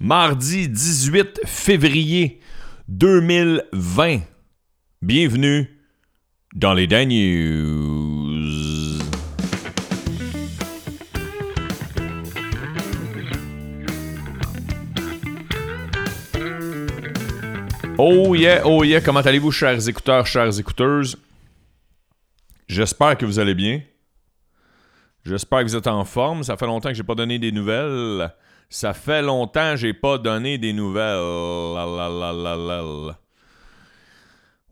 Mardi 18 février 2020. Bienvenue dans les Dan News. Oh yeah, oh yeah, comment allez-vous, chers écouteurs, chères écouteuses? J'espère que vous allez bien. J'espère que vous êtes en forme. Ça fait longtemps que j'ai pas donné des nouvelles. Ça fait longtemps que j'ai pas donné des nouvelles.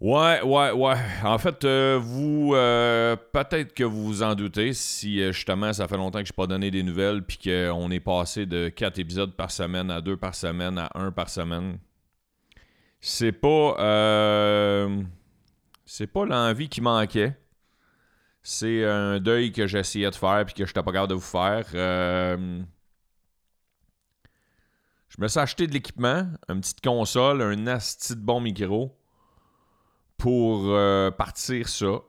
Ouais, ouais, ouais. En fait, euh, vous, euh, peut-être que vous vous en doutez si euh, justement ça fait longtemps que j'ai pas donné des nouvelles puis qu'on est passé de 4 épisodes par semaine à 2 par semaine à 1 par semaine. C'est pas. c'est pas l'envie qui manquait. C'est un deuil que j'essayais de faire puis que je n'étais pas capable de vous faire. Je me suis acheté de l'équipement, une petite console, un asti de bon micro pour euh, partir ça.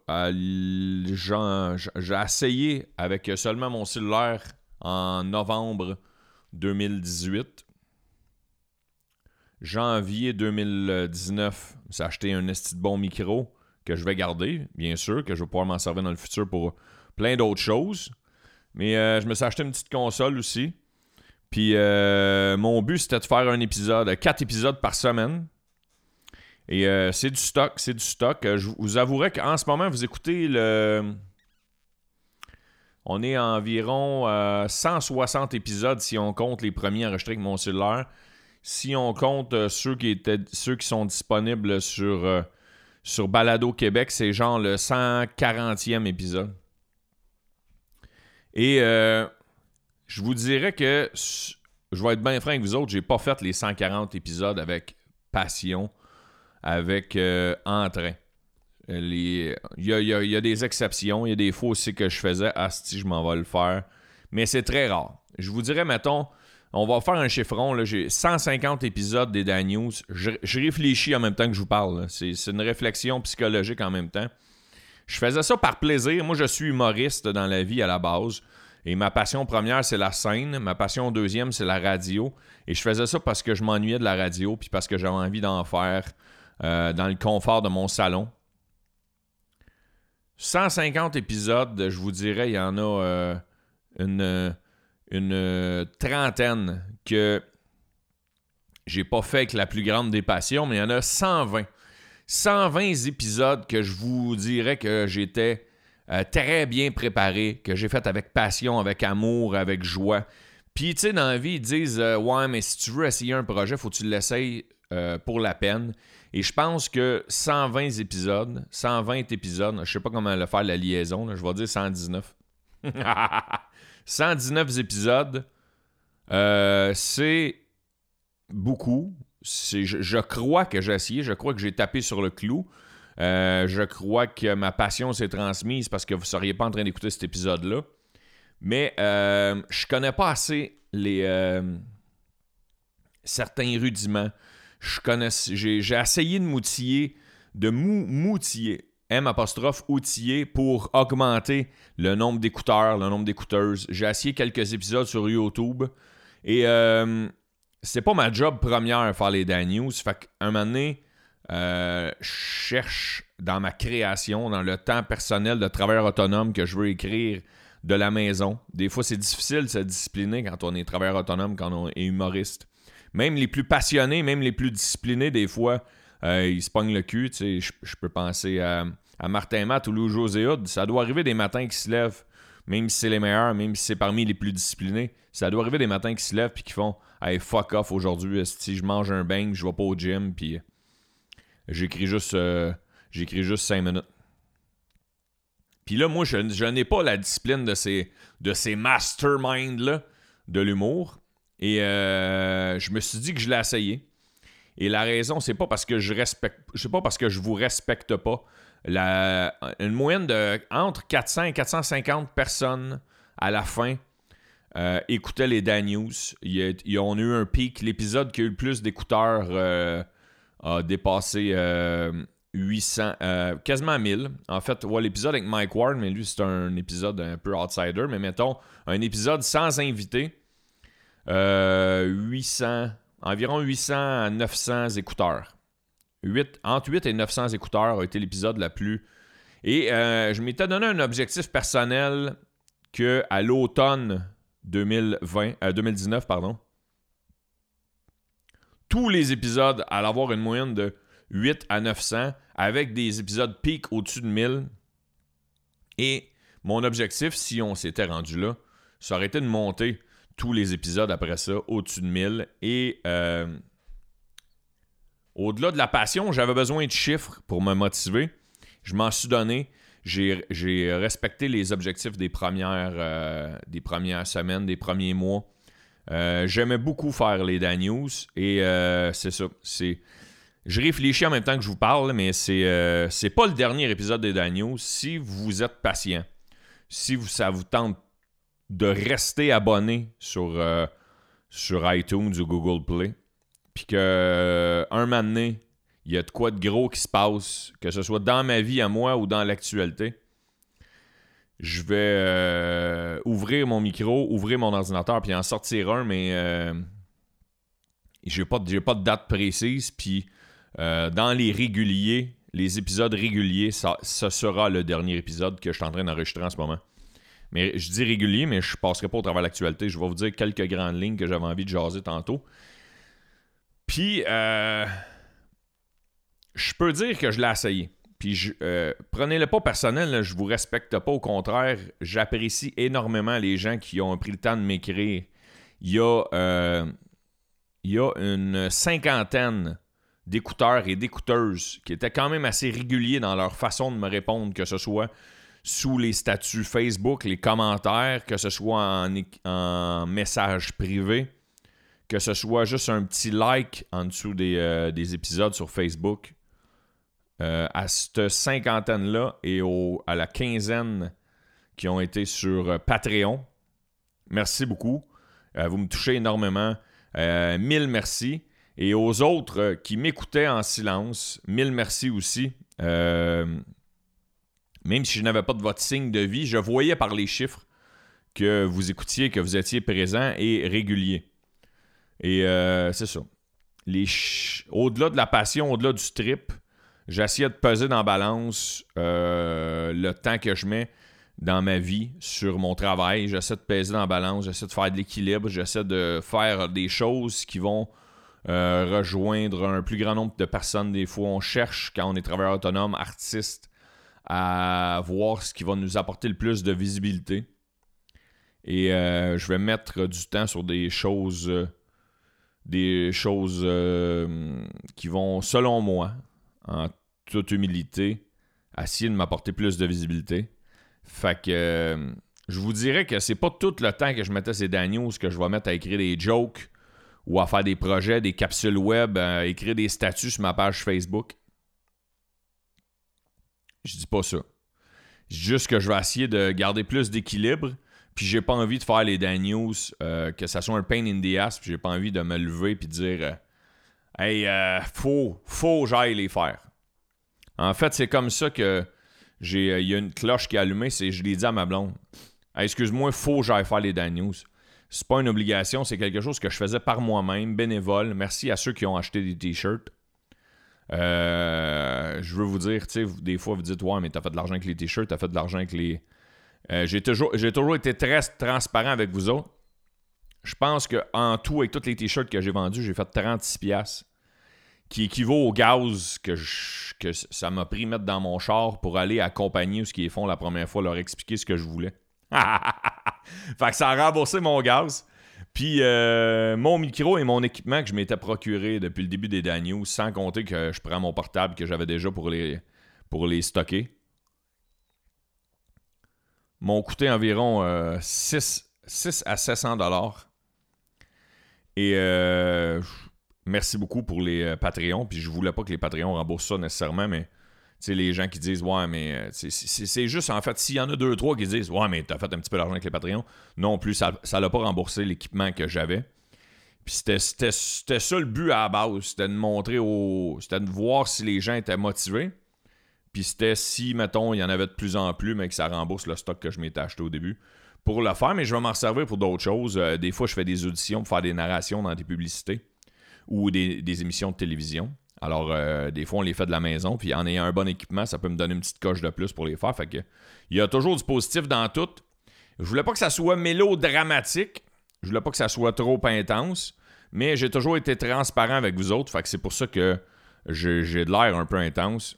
J'ai essayé avec seulement mon cellulaire en novembre 2018. Janvier 2019, j'ai acheté un esti de bon micro que je vais garder, bien sûr, que je vais pouvoir m'en servir dans le futur pour plein d'autres choses. Mais euh, je me suis acheté une petite console aussi. Puis euh, mon but, c'était de faire un épisode, quatre épisodes par semaine. Et euh, c'est du stock, c'est du stock. Euh, Je vous avouerai qu'en ce moment, vous écoutez le... On est à environ euh, 160 épisodes si on compte les premiers enregistrés avec mon cellulaire. Si on compte euh, ceux, qui étaient, ceux qui sont disponibles sur, euh, sur Balado Québec, c'est genre le 140e épisode. Et euh, je vous dirais que je vais être bien franc avec vous autres, j'ai pas fait les 140 épisodes avec passion, avec euh, entrain. Il y, a, des exceptions, il y a des fois que je faisais Asti, je m'en vais le faire. Mais c'est très rare. Je vous dirais, mettons, on va faire un chiffron. J'ai 150 épisodes des Dan. Je, réfléchis en même temps que je vous parle. c'est une réflexion psychologique en même temps. Je faisais ça par plaisir. Moi, je suis humoriste dans la vie à la base. Et ma passion première, c'est la scène. Ma passion deuxième, c'est la radio. Et je faisais ça parce que je m'ennuyais de la radio, puis parce que j'avais envie d'en faire euh, dans le confort de mon salon. 150 épisodes, je vous dirais, il y en a euh, une, une euh, trentaine que j'ai pas fait avec la plus grande des passions, mais il y en a 120. 120 épisodes que je vous dirais que j'étais euh, très bien préparé, que j'ai fait avec passion, avec amour, avec joie. Puis, tu sais, dans la vie, ils disent euh, Ouais, mais si tu veux essayer un projet, faut que tu l'essayes euh, pour la peine. Et je pense que 120 épisodes, 120 épisodes, je sais pas comment le faire la liaison, je vais dire 119. 119 épisodes, c'est beaucoup. Je, je crois que j'ai essayé, je crois que j'ai tapé sur le clou. Euh, je crois que ma passion s'est transmise parce que vous ne seriez pas en train d'écouter cet épisode-là. Mais euh, je connais pas assez les euh, certains rudiments. Je connais, j'ai, essayé de m'outiller, de mou, m'outiller, M apostrophe outiller pour augmenter le nombre d'écouteurs, le nombre d'écouteuses. J'ai essayé quelques épisodes sur YouTube et euh, c'est pas ma job première faire les Dan News. Fait qu'un moment donné, euh, cherche dans ma création, dans le temps personnel de travailleur autonome que je veux écrire de la maison. Des fois, c'est difficile de se discipliner quand on est travailleur autonome, quand on est humoriste. Même les plus passionnés, même les plus disciplinés, des fois, euh, ils se pognent le cul. tu sais. Je, je peux penser à, à Martin Matt ou Lou José Hood. Ça doit arriver des matins qui se lèvent, même si c'est les meilleurs, même si c'est parmi les plus disciplinés. Ça doit arriver des matins qui se lèvent puis qui font Hey, fuck off aujourd'hui, si je mange un bang, je vais pas au gym, puis j'écris juste, euh, j'écris juste 5 minutes. Puis là, moi, je, je n'ai pas la discipline de ces, de ces masterminds-là de l'humour. Et euh, je me suis dit que je l'ai essayé. Et la raison, c'est pas parce que je respecte. C'est pas parce que je vous respecte pas. La, une moyenne de entre 400 et 450 personnes à la fin euh, écoutaient les Dan News. Ils, ont eu un pic. L'épisode qui a eu le plus d'écouteurs euh, a dépassé euh, 800, euh, quasiment 1000. En fait, l'épisode avec Mike Ward, mais lui, c'est un épisode un peu outsider. Mais mettons, un épisode sans invité, euh, 800, environ 800 à 900 écouteurs. 8, entre 8 et 900 écouteurs a été l'épisode la plus... Et euh, je m'étais donné un objectif personnel que à l'automne 2020, 2019, pardon, tous les épisodes allaient avoir une moyenne de 8 à 900 avec des épisodes pic au-dessus de 1000. Et mon objectif, si on s'était rendu là, ça aurait été de monter tous les épisodes après ça au-dessus de 1000. Et euh, au-delà de la passion, j'avais besoin de chiffres pour me motiver. Je m'en suis donné. J'ai respecté les objectifs des premières, euh, des premières semaines, des premiers mois. Euh, j'aimais beaucoup faire les Dan News et c'est ça. C'est je réfléchis en même temps que je vous parle, mais c'est euh, pas le dernier épisode des Daniels. Si vous êtes patient, si vous, ça vous tente de rester abonné sur, euh, sur iTunes ou Google Play, puis que euh, moment donné, il y a de quoi de gros qui se passe, que ce soit dans ma vie à moi ou dans l'actualité, je vais ouvrir mon micro, ouvrir mon ordinateur, puis en sortir un, mais j'ai pas, pas de date précise, puis euh, dans les réguliers, les épisodes réguliers, ça, sera le dernier épisode que je suis en train d'enregistrer en ce moment. Mais je dis régulier, mais je ne passerai pas au travers de l'actualité. Je vais vous dire quelques grandes lignes que j'avais envie de jaser tantôt. Puis, euh, je peux dire que je l'ai essayé. Puis, euh, prenez-le pas personnel, je vous respecte pas. Au contraire, j'apprécie énormément les gens qui ont pris le temps de m'écrire. Il y a, il y a une cinquantaine d'écouteurs et d'écouteuses qui étaient quand même assez réguliers dans leur façon de me répondre, que ce soit sous les statuts Facebook, les commentaires, que ce soit en, en message privé, que ce soit juste un petit like en dessous des, euh, épisodes sur Facebook. Euh, à cette cinquantaine-là et à la quinzaine qui ont été sur euh, Patreon. Merci beaucoup. vous me touchez énormément. mille merci. Et aux autres euh, qui m'écoutaient en silence, mille merci aussi. Euh, même si je n'avais pas de votre signe de vie, je voyais par les chiffres que vous écoutiez, que vous étiez présent et régulier. Et euh, c'est ça. Au-delà de la passion, au-delà du strip, j'essayais de peser dans la balance le temps que je mets dans ma vie sur mon travail. J'essaie de peser dans la balance, j'essaie de faire de l'équilibre, j'essaie de faire des choses qui vont euh, rejoindre un plus grand nombre de personnes. Des fois, on cherche, quand on est travailleur autonome, artiste, à voir ce qui va nous apporter le plus de visibilité. Et euh, je vais mettre du temps sur des choses, euh, des choses qui vont, selon moi, en toute humilité, essayer de m'apporter plus de visibilité. Fait que je vous dirais que c'est pas tout le temps que je mettais ces Daniels que je vais mettre à écrire des jokes ou à faire des projets, des capsules web, à écrire des statuts sur ma page Facebook. Je dis pas ça. Juste que je vais essayer de garder plus d'équilibre. Puis j'ai pas envie de faire les Dan News, euh, que ça soit un pain in the ass. Puis j'ai pas envie de me lever puis dire euh, Hey, euh, faut, faut j'aille les faire. En fait, c'est comme ça que j'ai. Il y a une cloche qui est allumée, c'est je l'ai dit à ma blonde. excuse-moi, faut j'aille faire les Dan News c'est pas une obligation, c'est quelque chose que je faisais par moi-même, bénévole. Merci à ceux qui ont acheté des t-shirts. Euh, je veux vous dire, tu sais, des fois vous dites Ouais, mais t'as fait de l'argent avec les t-shirts, t'as fait de l'argent avec les. Euh, j'ai, toujours, j'ai toujours été très transparent avec vous autres. Je pense qu'en tout, avec tous les t-shirts que j'ai vendus, j'ai fait 36$, qui équivaut au gaz que, que ça m'a pris mettre dans mon char pour aller accompagner ce qu'ils font la première fois, leur expliquer ce que je voulais. fait que ça a remboursé mon gaz. Puis euh, mon micro et mon équipement que je m'étais procuré depuis le début des Daniels, sans compter que je prends mon portable que j'avais déjà pour les, pour les stocker, m'ont coûté environ 6, euh, à 700 dollars. Et euh, merci beaucoup pour les Patreons. Puis je voulais pas que les Patreons remboursent ça nécessairement, mais les gens qui disent Ouais, mais euh, c'est juste en fait, s'il y en a deux, trois qui disent Ouais, mais t'as fait un petit peu d'argent avec les Patreons, non plus, ça l'a pas remboursé l'équipement que j'avais. Puis c'était ça le but à la base, c'était de montrer au. C'était de voir si les gens étaient motivés. Puis c'était si, mettons, il y en avait de plus en plus, mais que ça rembourse le stock que je m'étais acheté au début. Pour le faire, mais je vais m'en servir pour d'autres choses. Euh, des fois, je fais des auditions pour faire des narrations dans des publicités. ou des, émissions de télévision. Alors, euh, des fois, on les fait de la maison, puis en ayant un bon équipement, ça peut me donner une petite coche de plus pour les faire. Fait que, il y a toujours du positif dans tout. Je voulais pas que ça soit mélodramatique. Je voulais pas que ça soit trop intense. Mais j'ai toujours été transparent avec vous autres. Fait que c'est pour ça que j'ai de l'air un peu intense.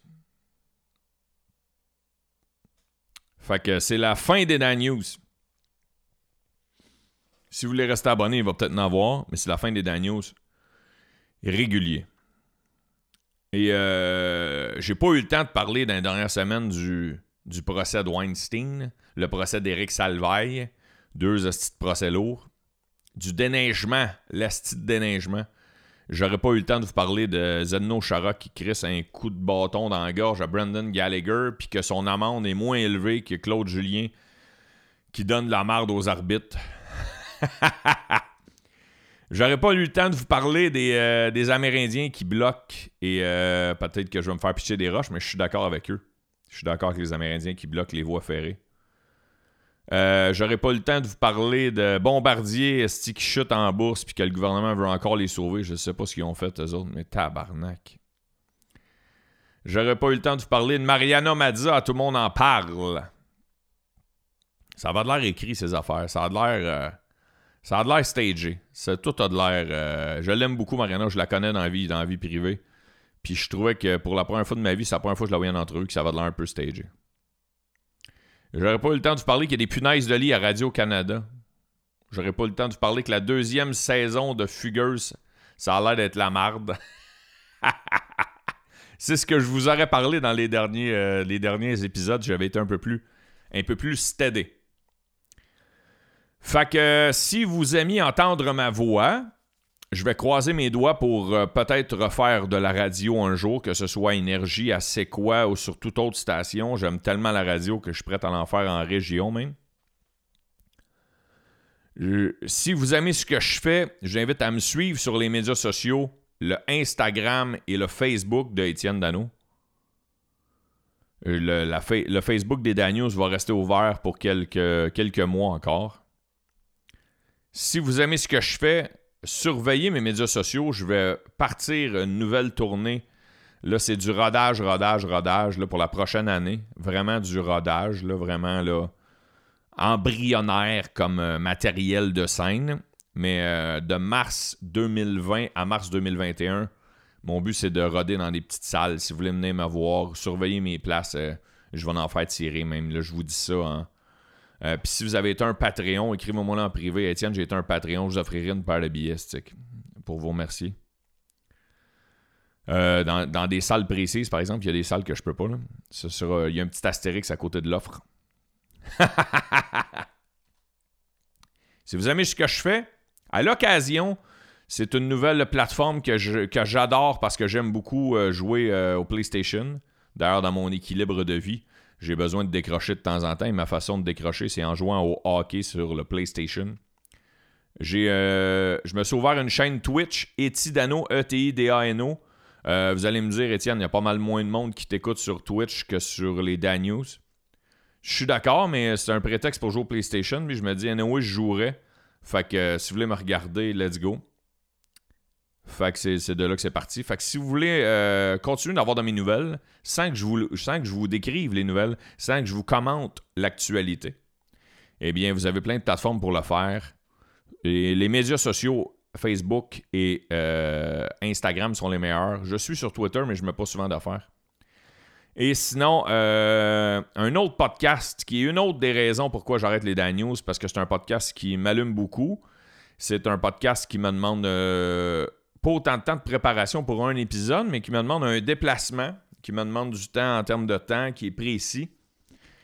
Fait que c'est la fin des Dan News. Si vous voulez rester abonné, il va peut-être en avoir, mais c'est la fin des Dan News régulier. Et euh, j'ai pas eu le temps de parler dans les dernières semaines du, du procès de Weinstein, le procès d'Éric Salvaille, deux hosties de procès lourds, du déneigement, l'asti de déneigement. J'aurais pas eu le temps de vous parler de Zeno Chara qui crisse un coup de bâton dans la gorge à Brendan Gallagher, puis que son amende est moins élevée que Claude Julien qui donne de la merde aux arbitres. J'aurais pas eu le temps de vous parler des, euh, Amérindiens qui bloquent et euh, peut-être que je vais me faire picher des roches, mais je suis d'accord avec eux. Je suis d'accord avec les Amérindiens qui bloquent les voies ferrées. Euh, j'aurais pas le temps de vous parler de bombardiers qui chutent en bourse puis que le gouvernement veut encore les sauver. Je sais pas ce qu'ils ont fait, eux autres, mais tabarnak. J'aurais pas eu le temps de vous parler de Mariana Mazza, tout le monde en parle. Ça va de l'air écrit, ces affaires. Ça a de l'air. Ça a de l'air stagé. Ça, tout a de l'air. Euh, je l'aime beaucoup, Mariana. Je la connais dans la vie, dans la vie privée. Puis je trouvais que pour la première fois de ma vie, c'est la première fois que je la voyais en entrevue, que ça va de l'air un peu stagé. J'aurais pas eu le temps de vous parler qu'il y a des punaises de lit à Radio-Canada. J'aurais pas eu le temps de vous parler que la deuxième saison de Fugueuse, ça a l'air d'être la marde. C'est ce que je vous aurais parlé dans les derniers, euh, les derniers épisodes. J'avais été un peu plus, un peu plus steady. Fait que si vous aimiez entendre ma voix, je vais croiser mes doigts pour euh, peut-être refaire de la radio un jour, que ce soit Énergie à C'est quoi ou sur toute autre station. J'aime tellement la radio que je suis prêt à en faire en région même. si vous aimez ce que je fais, j'invite à me suivre sur les médias sociaux, le Instagram et le Facebook de Étienne Dano. Euh, le, le Facebook des Daniels va rester ouvert pour quelques, quelques mois encore. Si vous aimez ce que je fais, surveillez mes médias sociaux. Je vais partir une nouvelle tournée. Là, c'est du rodage, rodage, rodage pour la prochaine année. Vraiment du rodage, là, vraiment là, embryonnaire comme euh, matériel de scène. Mais euh, de mars 2020 à mars 2021, mon but c'est de roder dans des petites salles. Si vous voulez venir me voir, surveiller mes places, euh, je vais en faire tirer même. Là, je vous dis ça. Hein. Euh, puis si vous avez été un Patreon, écrivez-moi en privé. Étienne, j'ai été un Patreon, je vous offrirai une paire de billets pour vous remercier. Euh, dans, des salles précises, par exemple, il y a des salles que je peux pas. Il y a un petit astérix à côté de l'offre. si vous aimez ce que je fais, à l'occasion, c'est une nouvelle plateforme que, j'adore parce que j'aime beaucoup euh, jouer au PlayStation. D'ailleurs, dans mon équilibre de vie, j'ai besoin de décrocher de temps en temps et ma façon de décrocher, c'est en jouant au hockey sur le PlayStation. J'ai, euh, je me suis ouvert une chaîne Twitch, Etidano, E-T-I-D-A-N-O. Euh, vous allez me dire, Étienne, il y a pas mal moins de monde qui t'écoute sur Twitch que sur les Dan News. Je suis d'accord, mais c'est un prétexte pour jouer au PlayStation. Puis je me dis, anyway, je jouerai. Fait que euh, si vous voulez me regarder, let's go. Fait que c'est de là que c'est parti. Fait que si vous voulez euh, continuer d'avoir de mes nouvelles, sans que, je vous, que je vous décrive les nouvelles, sans que je vous commente l'actualité, eh bien, vous avez plein de plateformes pour le faire. Et les médias sociaux, Facebook et euh, Instagram sont les meilleurs. Je suis sur Twitter, mais je ne mets pas souvent d'affaires. Et sinon, euh, un autre podcast qui est une autre des raisons pourquoi j'arrête les Dan News, parce que c'est un podcast qui m'allume beaucoup. C'est un podcast qui me demande pas autant de temps de préparation pour un épisode, mais qui me demande un déplacement, qui me demande du temps en termes de temps qui est précis,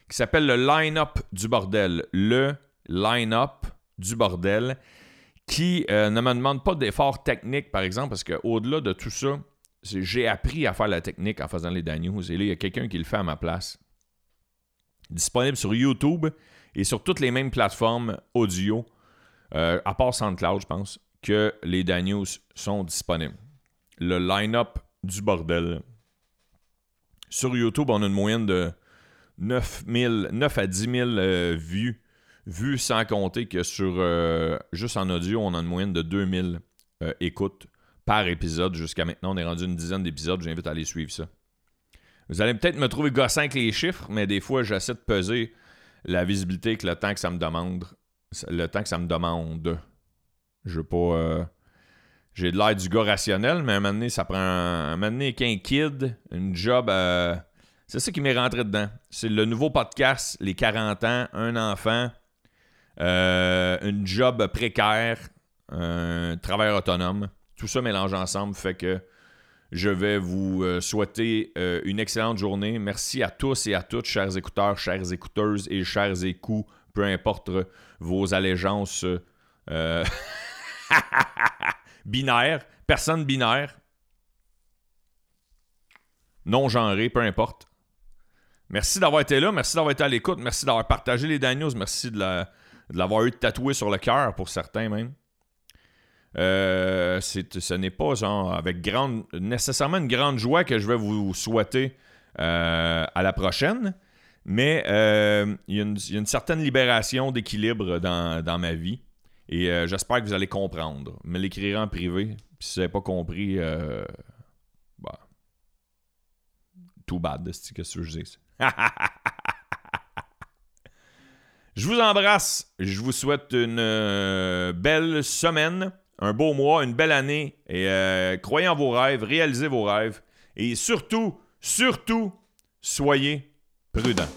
qui s'appelle le line-up du bordel. Le line-up du bordel, qui euh, ne me demande pas d'efforts techniques, par exemple, parce qu'au-delà de tout ça, j'ai appris à faire la technique en faisant les Dan Et là, il y a quelqu'un qui le fait à ma place. Disponible sur YouTube et sur toutes les mêmes plateformes audio, euh, à part SoundCloud, je pense que les Daniels sont disponibles. Le line-up du bordel. Sur YouTube, on a une moyenne de 9, 9 à 10 000 euh, vues. Vues sans compter que sur euh, juste en audio, on a une moyenne de 2000 euh, écoutes par épisode jusqu'à maintenant. On est rendu une dizaine d'épisodes. J'invite à aller suivre ça. Vous allez peut-être me trouver gossant avec les chiffres, mais des fois, j'essaie de peser la visibilité que le temps que ça me demande. Le temps que ça me demande. Je veux pas. Euh, j'ai de l'air du gars rationnel, mais à un moment donné, ça prend. Un, moment donné, qu'un kid, une job. Euh, c'est ça qui m'est rentré dedans. C'est le nouveau podcast, les 40 ans, un enfant, euh, une job précaire, un travail autonome. Tout ça mélange ensemble fait que je vais vous euh, souhaiter une excellente journée. Merci à tous et à toutes, chers écouteurs, chères écouteuses et chers écous, peu importe vos allégeances binaires, personne binaire, non genré, peu importe. Merci d'avoir été là, merci d'avoir été à l'écoute, merci d'avoir partagé les Daniels, merci de, l'avoir eu tatoué sur le cœur pour certains même. Euh, ce n'est pas avec grande, nécessairement une grande joie que je vais vous souhaiter euh, à la prochaine, mais euh, il, y a une, certaine libération d'équilibre dans, ma vie et j'espère que vous allez comprendre. Me l'écrire en privé, puis si vous n'avez pas compris, bah, too bad, qu'est-ce que je dis. je vous embrasse. Je vous souhaite une euh, belle semaine, un beau mois, une belle année. Et euh, croyez en vos rêves, réalisez vos rêves. Et surtout, surtout, soyez prudents.